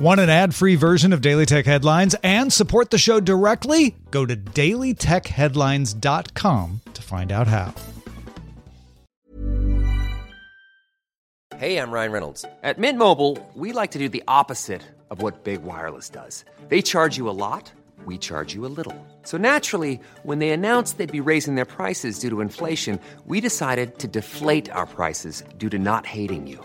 Want an ad free version of Daily Tech Headlines and support the show directly? Go to dailytechheadlines.com to find out how. Hey, I'm Ryan Reynolds. At Mint Mobile, we like to do the opposite of what Big Wireless does. They charge you a lot, we charge you a little. So naturally, when they announced they'd be raising their prices due to inflation, we decided to deflate our prices due to not hating you.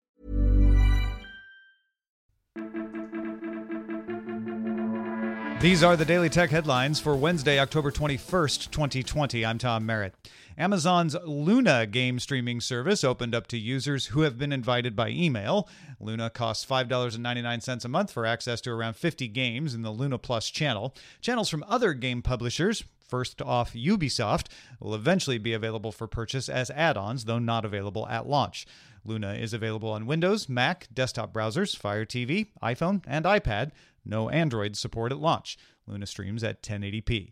These are the Daily Tech headlines for Wednesday, October 21st, 2020. I'm Tom Merritt. Amazon's Luna game streaming service opened up to users who have been invited by email. Luna costs $5.99 a month for access to around 50 games in the Luna Plus channel. Channels from other game publishers, first off Ubisoft, will eventually be available for purchase as add ons, though not available at launch. Luna is available on Windows, Mac, desktop browsers, Fire TV, iPhone, and iPad. No Android support at launch. Luna streams at 1080p.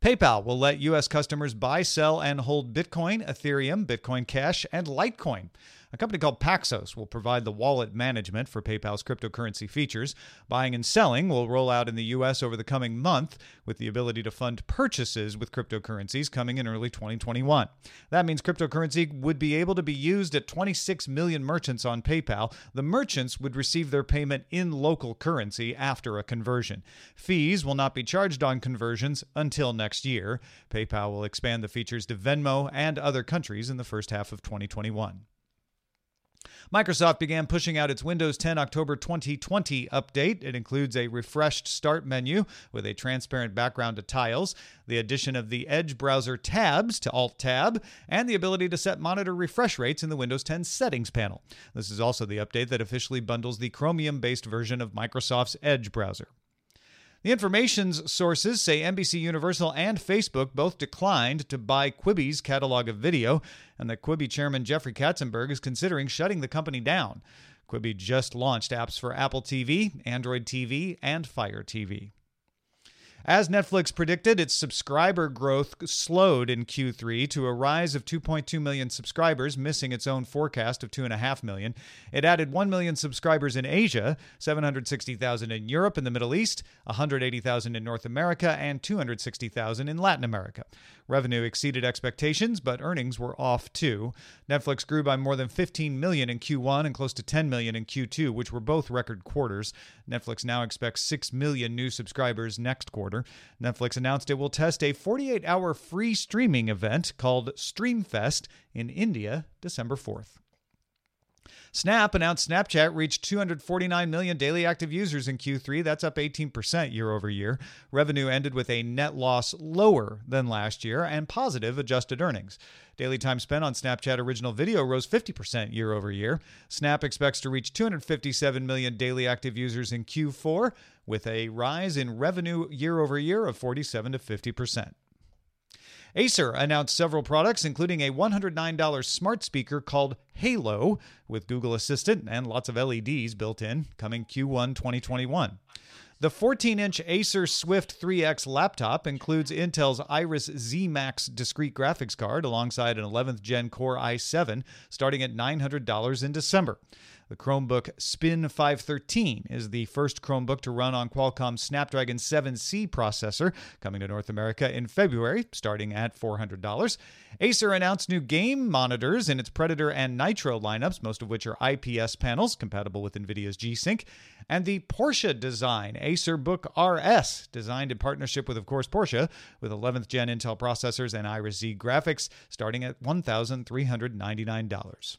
PayPal will let U.S. customers buy, sell, and hold Bitcoin, Ethereum, Bitcoin Cash, and Litecoin. A company called Paxos will provide the wallet management for PayPal's cryptocurrency features. Buying and selling will roll out in the U.S. over the coming month, with the ability to fund purchases with cryptocurrencies coming in early 2021. That means cryptocurrency would be able to be used at 26 million merchants on PayPal. The merchants would receive their payment in local currency after a conversion. Fees will not be charged on conversions until next year. PayPal will expand the features to Venmo and other countries in the first half of 2021. Microsoft began pushing out its Windows 10 October 2020 update. It includes a refreshed start menu with a transparent background to tiles, the addition of the Edge browser tabs to Alt Tab, and the ability to set monitor refresh rates in the Windows 10 settings panel. This is also the update that officially bundles the Chromium based version of Microsoft's Edge browser. The information's sources say NBC Universal and Facebook both declined to buy Quibi's catalog of video, and that Quibi chairman Jeffrey Katzenberg is considering shutting the company down. Quibi just launched apps for Apple TV, Android TV, and Fire TV. As Netflix predicted, its subscriber growth slowed in Q3 to a rise of 2.2 million subscribers, missing its own forecast of 2.5 million. It added 1 million subscribers in Asia, 760,000 in Europe and the Middle East, 180,000 in North America, and 260,000 in Latin America. Revenue exceeded expectations, but earnings were off too. Netflix grew by more than 15 million in Q1 and close to 10 million in Q2, which were both record quarters. Netflix now expects 6 million new subscribers next quarter. Netflix announced it will test a 48 hour free streaming event called Streamfest in India December 4th. Snap announced Snapchat reached 249 million daily active users in Q3. That's up 18% year over year. Revenue ended with a net loss lower than last year and positive adjusted earnings. Daily time spent on Snapchat original video rose 50% year over year. Snap expects to reach 257 million daily active users in Q4 with a rise in revenue year over year of 47 to 50%. Acer announced several products, including a $109 smart speaker called Halo with Google Assistant and lots of LEDs built in, coming Q1 2021. The 14 inch Acer Swift 3X laptop includes Intel's Iris Xe Max discrete graphics card alongside an 11th gen Core i7, starting at $900 in December. The Chromebook Spin 513 is the first Chromebook to run on Qualcomm's Snapdragon 7C processor, coming to North America in February, starting at $400. Acer announced new game monitors in its Predator and Nitro lineups, most of which are IPS panels compatible with NVIDIA's G Sync, and the Porsche design Acer Book RS, designed in partnership with, of course, Porsche, with 11th gen Intel processors and Iris Xe graphics, starting at $1,399.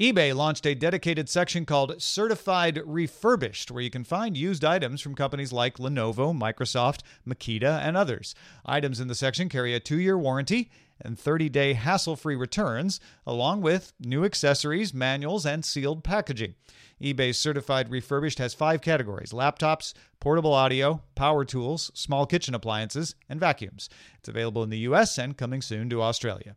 eBay launched a dedicated section called Certified Refurbished, where you can find used items from companies like Lenovo, Microsoft, Makita, and others. Items in the section carry a two year warranty and 30 day hassle free returns, along with new accessories, manuals, and sealed packaging. eBay's certified refurbished has five categories laptops, portable audio, power tools, small kitchen appliances, and vacuums. It's available in the US and coming soon to Australia.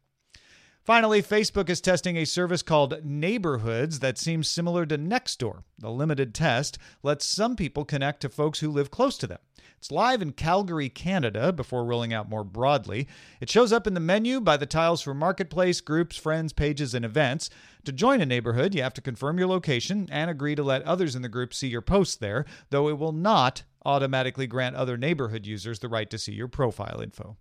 Finally, Facebook is testing a service called Neighborhoods that seems similar to Nextdoor. The limited test lets some people connect to folks who live close to them. It's live in Calgary, Canada, before rolling out more broadly. It shows up in the menu by the tiles for Marketplace, Groups, Friends, Pages, and Events. To join a neighborhood, you have to confirm your location and agree to let others in the group see your posts there, though it will not automatically grant other neighborhood users the right to see your profile info.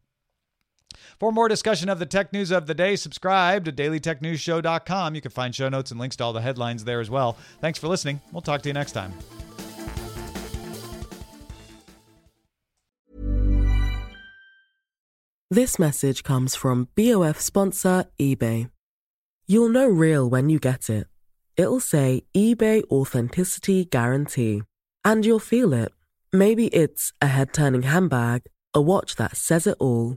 For more discussion of the tech news of the day, subscribe to dailytechnewsshow.com. You can find show notes and links to all the headlines there as well. Thanks for listening. We'll talk to you next time. This message comes from BOF sponsor eBay. You'll know real when you get it. It'll say eBay Authenticity Guarantee. And you'll feel it. Maybe it's a head turning handbag, a watch that says it all